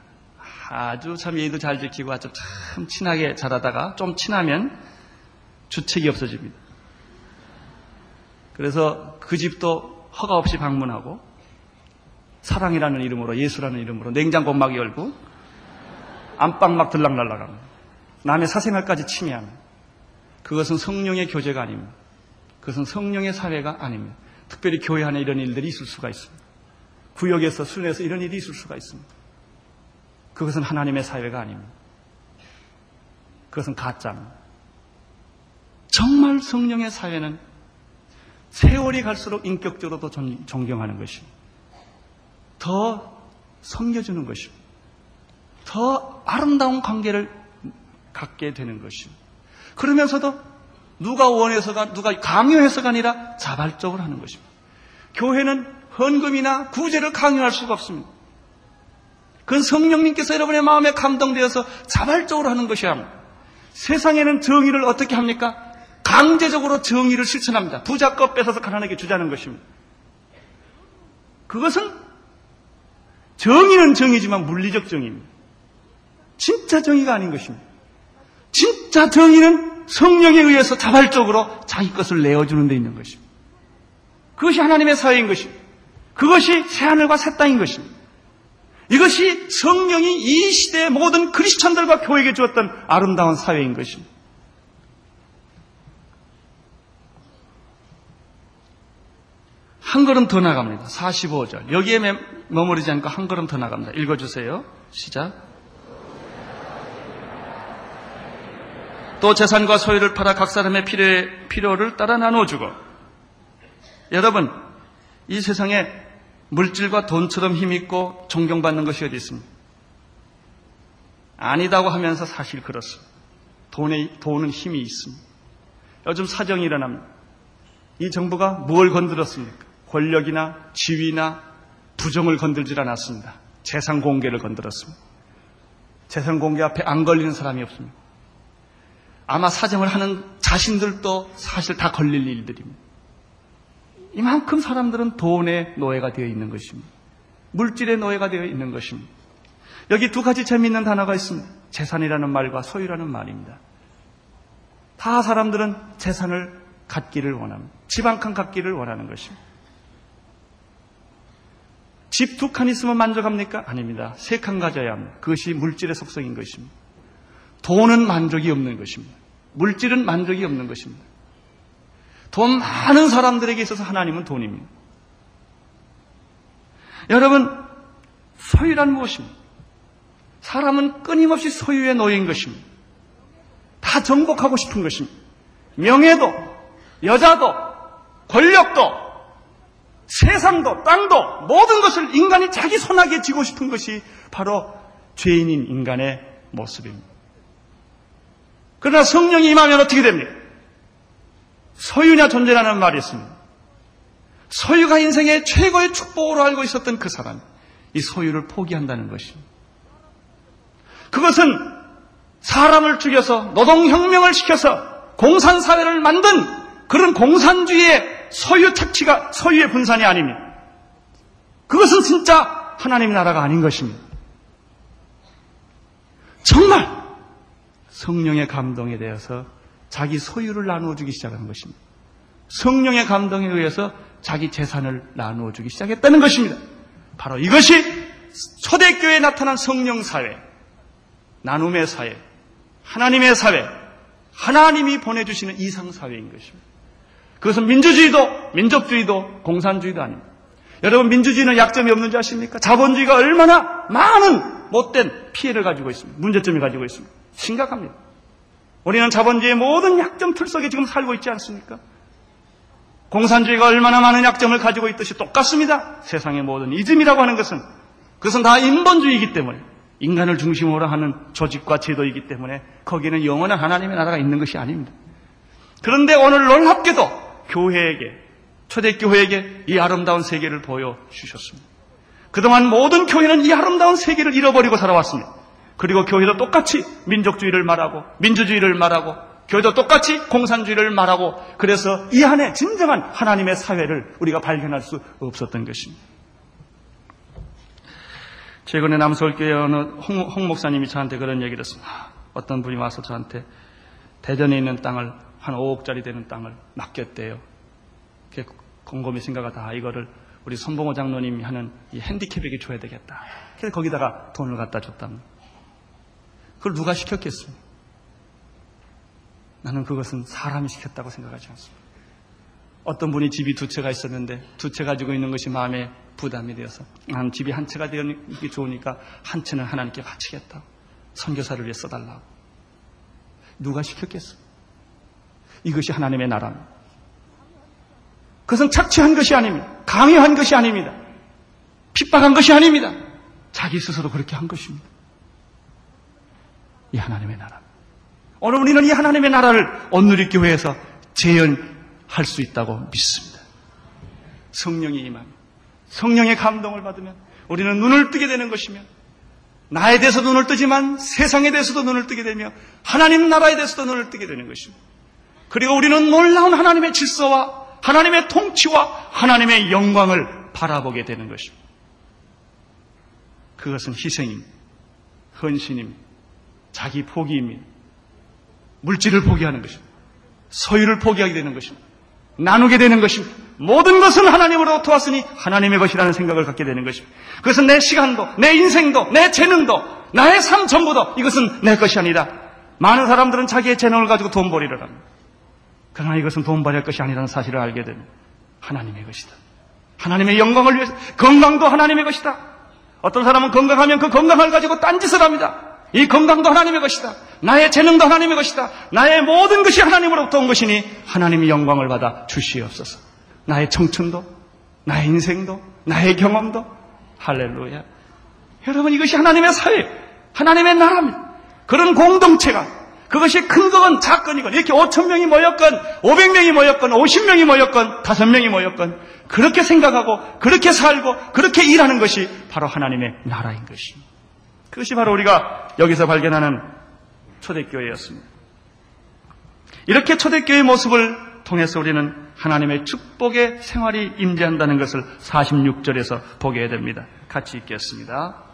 아주 참 예의도 잘 지키고 아주 참 친하게 자라다가 좀 친하면 주책이 없어집니다. 그래서 그 집도 허가 없이 방문하고 사랑이라는 이름으로 예수라는 이름으로 냉장고 막 열고 안방 막 들락날락합니다. 남의 사생활까지 침해합니다. 그것은 성령의 교제가 아닙니다. 그것은 성령의 사회가 아닙니다. 특별히 교회 안에 이런 일들이 있을 수가 있습니다. 구역에서 순에서 이런 일이 있을 수가 있습니다. 그것은 하나님의 사회가 아닙니다. 그것은 가짜입니다. 정말 성령의 사회는 세월이 갈수록 인격적으로도 존경하는 것입니다. 더 섬겨주는 것입니다. 더 아름다운 관계를 갖게 되는 것입니다. 그러면서도 누가 원해서가, 누가 강요해서가 아니라 자발적으로 하는 것입니다. 교회는 헌금이나 구제를 강요할 수가 없습니다. 그건 성령님께서 여러분의 마음에 감동되어서 자발적으로 하는 것이야. 세상에는 정의를 어떻게 합니까? 강제적으로 정의를 실천합니다. 부자 것 뺏어서 가난하게 주자는 것입니다. 그것은 정의는 정의지만 물리적 정의입니다. 진짜 정의가 아닌 것입니다. 진짜 정의는 성령에 의해서 자발적으로 자기 것을 내어주는 데 있는 것입니다. 그것이 하나님의 사회인 것입니다. 그것이 새하늘과 새 땅인 것입니다. 이것이 성령이 이 시대의 모든 크리스천들과 교회에게 주었던 아름다운 사회인 것입니다. 한 걸음 더 나갑니다. 45절. 여기에 머무르지 않고 한 걸음 더 나갑니다. 읽어주세요. 시작. 또 재산과 소유를 팔아 각 사람의 필요에, 필요를 따라 나눠주고. 여러분, 이 세상에 물질과 돈처럼 힘있고 존경받는 것이 어디 있습니까? 아니다고 하면서 사실 그렇습니다. 돈에, 돈은 힘이 있습니다. 요즘 사정이 일어납니다. 이 정부가 뭘 건드렸습니까? 권력이나 지위나 부정을 건들질 않았습니다. 재산 공개를 건드렸습니다. 재산 공개 앞에 안 걸리는 사람이 없습니다. 아마 사정을 하는 자신들도 사실 다 걸릴 일들입니다. 이만큼 사람들은 돈의 노예가 되어 있는 것입니다. 물질의 노예가 되어 있는 것입니다. 여기 두 가지 재미있는 단어가 있습니다. 재산이라는 말과 소유라는 말입니다. 다 사람들은 재산을 갖기를 원합니다. 집 한 칸 갖기를 원하는 것입니다. 집 두 칸 있으면 만족합니까? 아닙니다. 세 칸 가져야 합니다. 그것이 물질의 속성인 것입니다. 돈은 만족이 없는 것입니다. 물질은 만족이 없는 것입니다. 돈 많은 사람들에게 있어서 하나님은 돈입니다. 여러분, 소유란 무엇입니까? 사람은 끊임없이 소유의 노예인 것입니다. 다 정복하고 싶은 것입니다. 명예도, 여자도, 권력도, 세상도, 땅도, 모든 것을 인간이 자기 손아귀에 쥐고 싶은 것이 바로 죄인인 인간의 모습입니다. 그러나 성령이 임하면 어떻게 됩니까? 소유냐 존재라는 말이 있습니다. 소유가 인생의 최고의 축복으로 알고 있었던 그 사람, 이 소유를 포기한다는 것입니다. 그것은 사람을 죽여서 노동혁명을 시켜서 공산사회를 만든 그런 공산주의의 소유 착취가 소유의 분산이 아닙니다. 그것은 진짜 하나님의 나라가 아닌 것입니다. 정말 성령의 감동에 대해서 자기 소유를 나누어 주기 시작한 것입니다. 성령의 감동에 의해서 자기 재산을 나누어 주기 시작했다는 것입니다. 바로 이것이 초대교회에 나타난 성령 사회, 나눔의 사회, 하나님의 사회, 하나님이 보내주시는 이상 사회인 것입니다. 그것은 민주주의도, 민족주의도, 공산주의도 아닙니다. 여러분, 민주주의는 약점이 없는지 아십니까? 자본주의가 얼마나 많은 못된 피해를 가지고 있습니다. 문제점을 가지고 있습니다. 심각합니다. 우리는 자본주의의 모든 약점 틀 속에 지금 살고 있지 않습니까? 공산주의가 얼마나 많은 약점을 가지고 있듯이 똑같습니다. 세상의 모든 이즘이라고 하는 것은 그것은 다 인본주의이기 때문에 인간을 중심으로 하는 조직과 제도이기 때문에 거기는 영원한 하나님의 나라가 있는 것이 아닙니다. 그런데 오늘 놀랍게도 교회에게, 초대교회에게 이 아름다운 세계를 보여주셨습니다. 그동안 모든 교회는 이 아름다운 세계를 잃어버리고 살아왔습니다. 그리고 교회도 똑같이 민족주의를 말하고, 민주주의를 말하고, 교회도 똑같이 공산주의를 말하고, 그래서 이 안에 진정한 하나님의 사회를 우리가 발견할 수 없었던 것입니다. 최근에 남서울교회 어느 홍, 홍 목사님이 저한테 그런 얘기를 했습니다. 어떤 분이 와서 저한테 대전에 있는 땅을 한 5억짜리 되는 땅을 맡겼대요. 곰곰이 생각하다 이거를 우리 손봉호 장로님이 하는 이 핸디캡에게 줘야 되겠다. 그래서 거기다가 돈을 갖다 줬답니다. 그걸 누가 시켰겠습니까? 나는 그것은 사람이 시켰다고 생각하지 않습니다. 어떤 분이 집이 두 채가 있었는데 두 채 가지고 있는 것이 마음에 부담이 되어서 난 집이 한 채가 되기 좋으니까 한 채는 하나님께 바치겠다. 선교사를 위해 써달라고. 누가 시켰겠어? 이것이 하나님의 나라입니다. 그것은 착취한 것이 아닙니다. 강요한 것이 아닙니다. 핍박한 것이 아닙니다. 자기 스스로 그렇게 한 것입니다. 이 하나님의 나라. 오늘 우리는 이 하나님의 나라를 온누리 교회에서 재현할 수 있다고 믿습니다. 성령이 임하면 성령의 감동을 받으면 우리는 눈을 뜨게 되는 것이며 나에 대해서 눈을 뜨지만 세상에 대해서도 눈을 뜨게 되며 하나님 나라에 대해서도 눈을 뜨게 되는 것입니다. 그리고 우리는 놀라운 하나님의 질서와 하나님의 통치와 하나님의 영광을 바라보게 되는 것입니다. 그것은 희생입니다. 헌신입니다. 자기 포기입니다. 물질을 포기하는 것입니다. 소유를 포기하게 되는 것입니다. 나누게 되는 것입니다. 모든 것은 하나님으로부터 왔으니 하나님의 것이라는 생각을 갖게 되는 것입니다. 그것은 내 시간도, 내 인생도, 내 재능도, 나의 삶 전부도 이것은 내 것이 아니다. 많은 사람들은 자기의 재능을 가지고 돈 벌이를 합니다. 그러나 이것은 돈 벌일 것이 아니라는 사실을 알게 됩니다. 하나님의 것이다. 하나님의 영광을 위해서 건강도 하나님의 것이다. 어떤 사람은 건강하면 그 건강을 가지고 딴짓을 합니다. 이 건강도 하나님의 것이다. 나의 재능도 하나님의 것이다. 나의 모든 것이 하나님으로부터 온 것이니 하나님이 영광을 받아 주시옵소서. 나의 청춘도, 나의 인생도, 나의 경험도 할렐루야. 여러분 이것이 하나님의 사회, 하나님의 나라입니다. 그런 공동체가 그것이 큰 거건 작건이건 이렇게 5천 명이 모였건 500명이 모였건 50명이 모였건 5명이 모였건 그렇게 생각하고 그렇게 살고 그렇게 일하는 것이 바로 하나님의 나라인 것입니다. 그것이 바로 우리가 여기서 발견하는 초대교회였습니다. 이렇게 초대교회의 모습을 통해서 우리는 하나님의 축복의 생활이 임재한다는 것을 46절에서 보게 됩니다. 같이 읽겠습니다.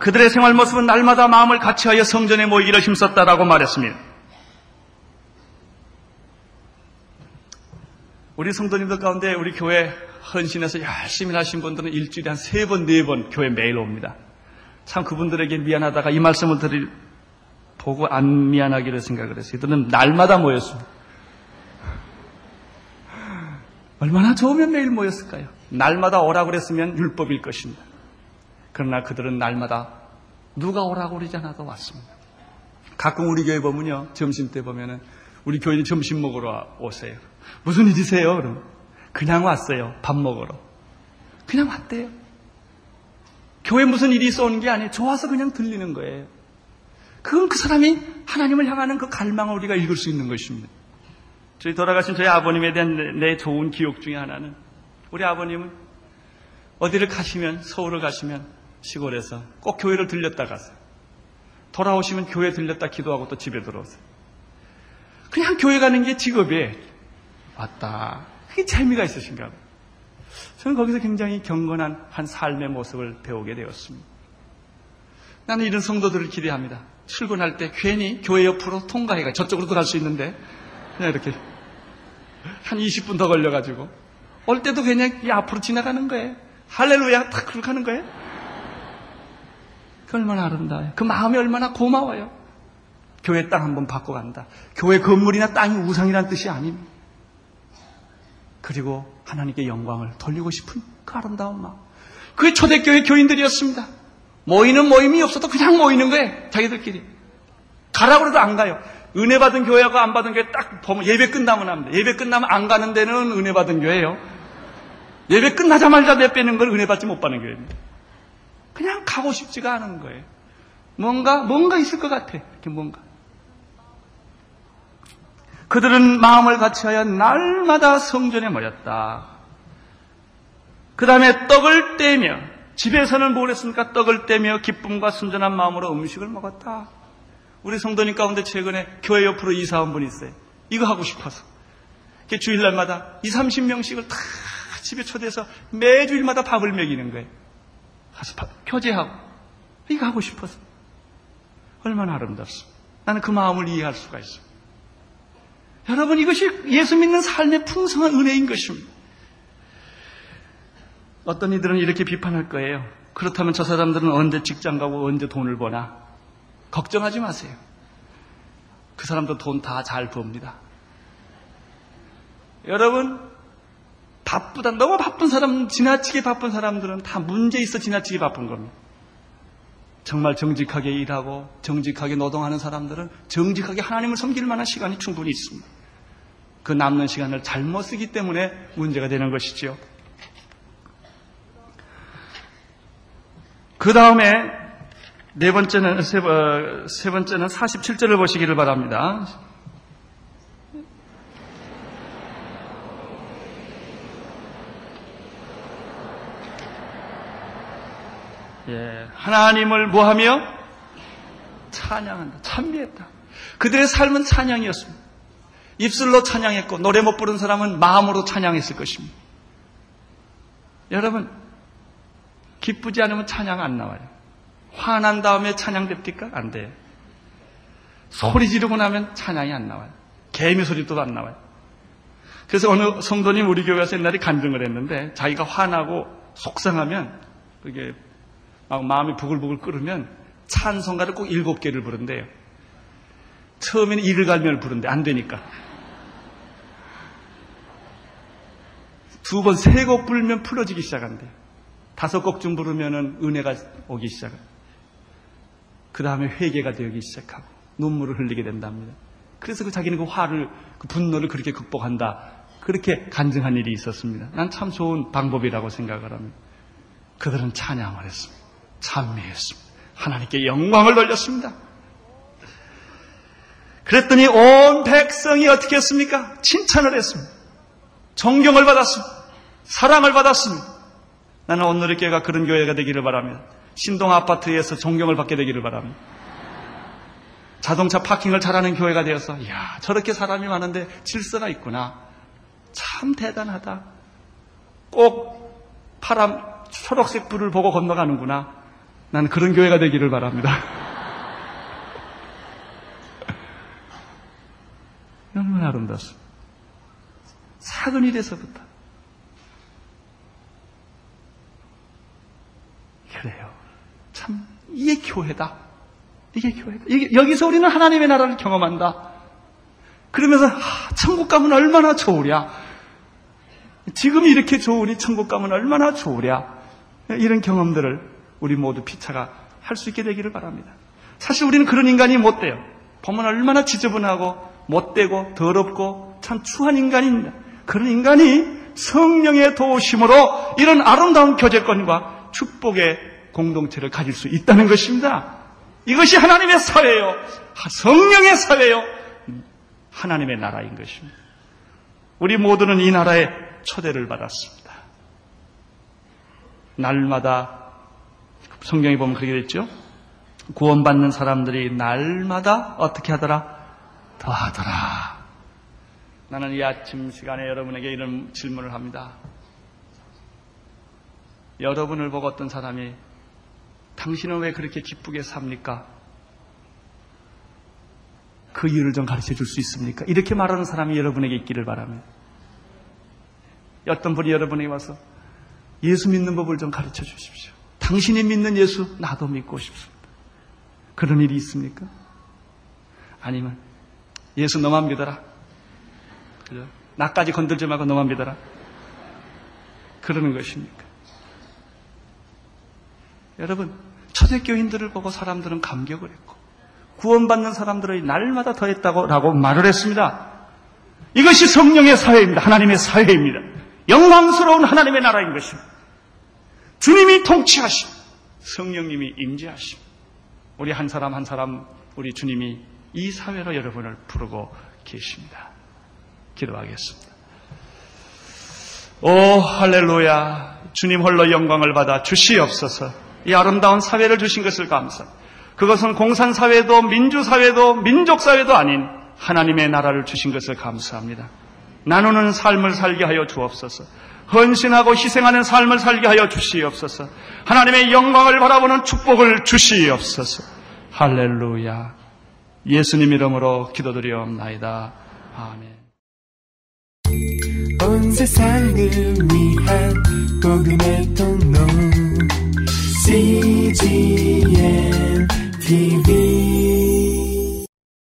그들의 생활 모습은 날마다 마음을 같이하여 성전에 모이기를 힘썼다라고 말했습니다. 우리 성도님들 가운데 우리 교회 헌신해서 열심히 하신 분들은 일주일에 한 세 번, 네 번 교회 매일 옵니다. 참 그분들에게 미안하다가 이 말씀을 드릴, 보고 안 미안하기를 생각을 했어요. 이들은 날마다 모였습니다. 얼마나 좋으면 매일 모였을까요? 날마다 오라고 그랬으면 율법일 것입니다. 그러나 그들은 날마다 누가 오라고 그러지 않아도 왔습니다. 가끔 우리 교회 보면요. 점심 때 보면은 우리 교인이 점심 먹으러 오세요. 무슨 일이세요? 그럼 그냥 왔어요. 밥 먹으러. 그냥 왔대요. 교회 무슨 일이 있어 오는 게 아니에요. 좋아서 그냥 들리는 거예요. 그건 그 사람이 하나님을 향하는 그 갈망을 우리가 읽을 수 있는 것입니다. 저희 돌아가신 저희 아버님에 대한 내 좋은 기억 중에 하나는 우리 아버님은 어디를 가시면 서울을 가시면 시골에서 꼭 교회를 들렸다 가세요. 돌아오시면 교회 들렸다 기도하고 또 집에 들어오세요. 그냥 교회 가는 게 직업이에요. 왔다. 그게 재미가 있으신가 봐요. 저는 거기서 굉장히 경건한 한 삶의 모습을 배우게 되었습니다. 나는 이런 성도들을 기대합니다. 출근할 때 괜히 교회 옆으로 통과해가 저쪽으로도 갈 수 있는데 그냥 이렇게 한 20분 더 걸려가지고 올 때도 그냥 이 앞으로 지나가는 거예요. 할렐루야 탁 그렇게 하는 거예요. 그 얼마나 아름다워요. 그 마음이 얼마나 고마워요. 교회 땅 한번 바꿔 간다. 교회 건물이나 땅이 우상이란 뜻이 아닙니다. 그리고 하나님께 영광을 돌리고 싶은 그 아름다운 마음. 그게 초대교회 교인들이었습니다. 모이는 모임이 없어도 그냥 모이는 거예요. 자기들끼리. 가라고 해도 안 가요. 은혜 받은 교회하고 안 받은 교회 딱 보면 예배 끝나면 합니다. 예배 끝나면 안 가는 데는 은혜 받은 교회예요. 예배 끝나자마자 내빼는 걸 은혜 받지 못 받는 교회입니다. 그냥 가고 싶지가 않은 거예요. 뭔가, 뭔가 있을 것 같아. 이렇게 뭔가. 그들은 마음을 같이하여 날마다 성전에 모였다. 그 다음에 떡을 떼며, 집에서는 뭘 했습니까? 떡을 떼며 기쁨과 순전한 마음으로 음식을 먹었다. 우리 성도님 가운데 최근에 교회 옆으로 이사 온 분이 있어요. 이거 하고 싶어서. 주일날마다 2, 30명씩을 다 집에 초대해서 매주일마다 밥을 먹이는 거예요. 가서 밥, 교제하고. 이거 하고 싶어서. 얼마나 아름답습니다. 나는 그 마음을 이해할 수가 있어요. 여러분, 이것이 예수 믿는 삶의 풍성한 은혜인 것입니다. 어떤 이들은 이렇게 비판할 거예요. 그렇다면 저 사람들은 언제 직장 가고 언제 돈을 버나? 걱정하지 마세요. 그 사람도 돈 다 잘 법니다. 여러분, 바쁘다. 너무 바쁜 사람, 지나치게 바쁜 사람들은 다 문제 있어 지나치게 바쁜 겁니다. 정말 정직하게 일하고 정직하게 노동하는 사람들은 정직하게 하나님을 섬길 만한 시간이 충분히 있습니다. 그 남는 시간을 잘못 쓰기 때문에 문제가 되는 것이지요. 그 다음에 네 번째는, 세, 어, 세 번째는 47절을 보시기를 바랍니다. 예, 하나님을 뭐하며? 찬양한다. 찬미했다. 그들의 삶은 찬양이었습니다. 입술로 찬양했고 노래 못 부른 사람은 마음으로 찬양했을 것입니다. 여러분 기쁘지 않으면 찬양 안 나와요. 화난 다음에 찬양 됩니까? 안 돼요. 소리 지르고 나면 찬양이 안 나와요. 개미 소리도 안 나와요. 그래서 어느 성도님 우리 교회 에서 옛날에 간증을 했는데 자기가 화나고 속상하면 그게 막 마음이 부글부글 끓으면 찬송가를 꼭 일곱 개를 부른대요. 처음에는 이를 갈면을 부른데 안 되니까. 두 번, 세 곡 불면 풀어지기 시작한대. 다섯 곡쯤 부르면은 은혜가 오기 시작해. 그 다음에 회개가 되기 시작하고 눈물을 흘리게 된답니다. 그래서 그 자기는 그 화를, 그 분노를 그렇게 극복한다. 그렇게 간증한 일이 있었습니다. 난 참 좋은 방법이라고 생각을 합니다. 그들은 찬양을 했습니다. 찬미했습니다. 하나님께 영광을 돌렸습니다. 그랬더니 온 백성이 어떻게 했습니까? 칭찬을 했습니다. 존경을 받았습니다. 사랑을 받았습니다. 나는 오늘의 교회가 그런 교회가 되기를 바랍니다. 신동 아파트에서 존경을 받게 되기를 바랍니다. 자동차 파킹을 잘하는 교회가 되어서 이야 저렇게 사람이 많은데 질서가 있구나. 참 대단하다. 꼭 파란 초록색 불을 보고 건너가는구나. 나는 그런 교회가 되기를 바랍니다. 너무나 아름답습니다. 작은 일에서부터. 그래요. 참, 이게 교회다. 이게 교회다. 이게, 여기서 우리는 하나님의 나라를 경험한다. 그러면서, 아, 천국 가면 얼마나 좋으랴. 지금 이렇게 좋으니 천국 가면 얼마나 좋으랴. 이런 경험들을 우리 모두 피차가 할 수 있게 되기를 바랍니다. 사실 우리는 그런 인간이 못 돼요. 보면 얼마나 지저분하고 못되고 더럽고 참 추한 인간입니다. 그런 인간이 성령의 도우심으로 이런 아름다운 교제권과 축복의 공동체를 가질 수 있다는 것입니다. 이것이 하나님의 사회요. 성령의 사회요. 하나님의 나라인 것입니다. 우리 모두는 이 나라에 초대를 받았습니다. 날마다 성경에 보면 그렇게 됐죠. 구원받는 사람들이 날마다 어떻게 하더라? 더하더라. 나는 이 아침 시간에 여러분에게 이런 질문을 합니다. 여러분을 보고 어떤 사람이 당신은 왜 그렇게 기쁘게 삽니까? 그 이유를 좀 가르쳐 줄 수 있습니까? 이렇게 말하는 사람이 여러분에게 있기를 바랍니다. 어떤 분이 여러분에게 와서 예수 믿는 법을 좀 가르쳐 주십시오. 당신이 믿는 예수 나도 믿고 싶습니다. 그런 일이 있습니까? 아니면 예수 너만 믿어라. 그죠? 나까지 건들지 말고 너만 믿어라. 그러는 것입니까? 여러분, 초대교인들을 보고 사람들은 감격을 했고, 구원받는 사람들의 날마다 더했다고 라고 말을 했습니다. 이것이 성령의 사회입니다. 하나님의 사회입니다. 영광스러운 하나님의 나라인 것입니다. 주님이 통치하신 성령님이 임재하심. 우리 한 사람 한 사람 우리 주님이 이 사회로 여러분을 부르고 계십니다. 기도하겠습니다. 오 할렐루야 주님 홀로 영광을 받아 주시옵소서 이 아름다운 사회를 주신 것을 감사 그것은 공산사회도 민주사회도 민족사회도 아닌 하나님의 나라를 주신 것을 감사합니다. 나누는 삶을 살게 하여 주옵소서. 헌신하고 희생하는 삶을 살게 하여 주시옵소서. 하나님의 영광을 바라보는 축복을 주시옵소서. 할렐루야. 예수님 이름으로 기도드리옵나이다. 아멘. 온 세상을 위한 복음의 통로 CGM TV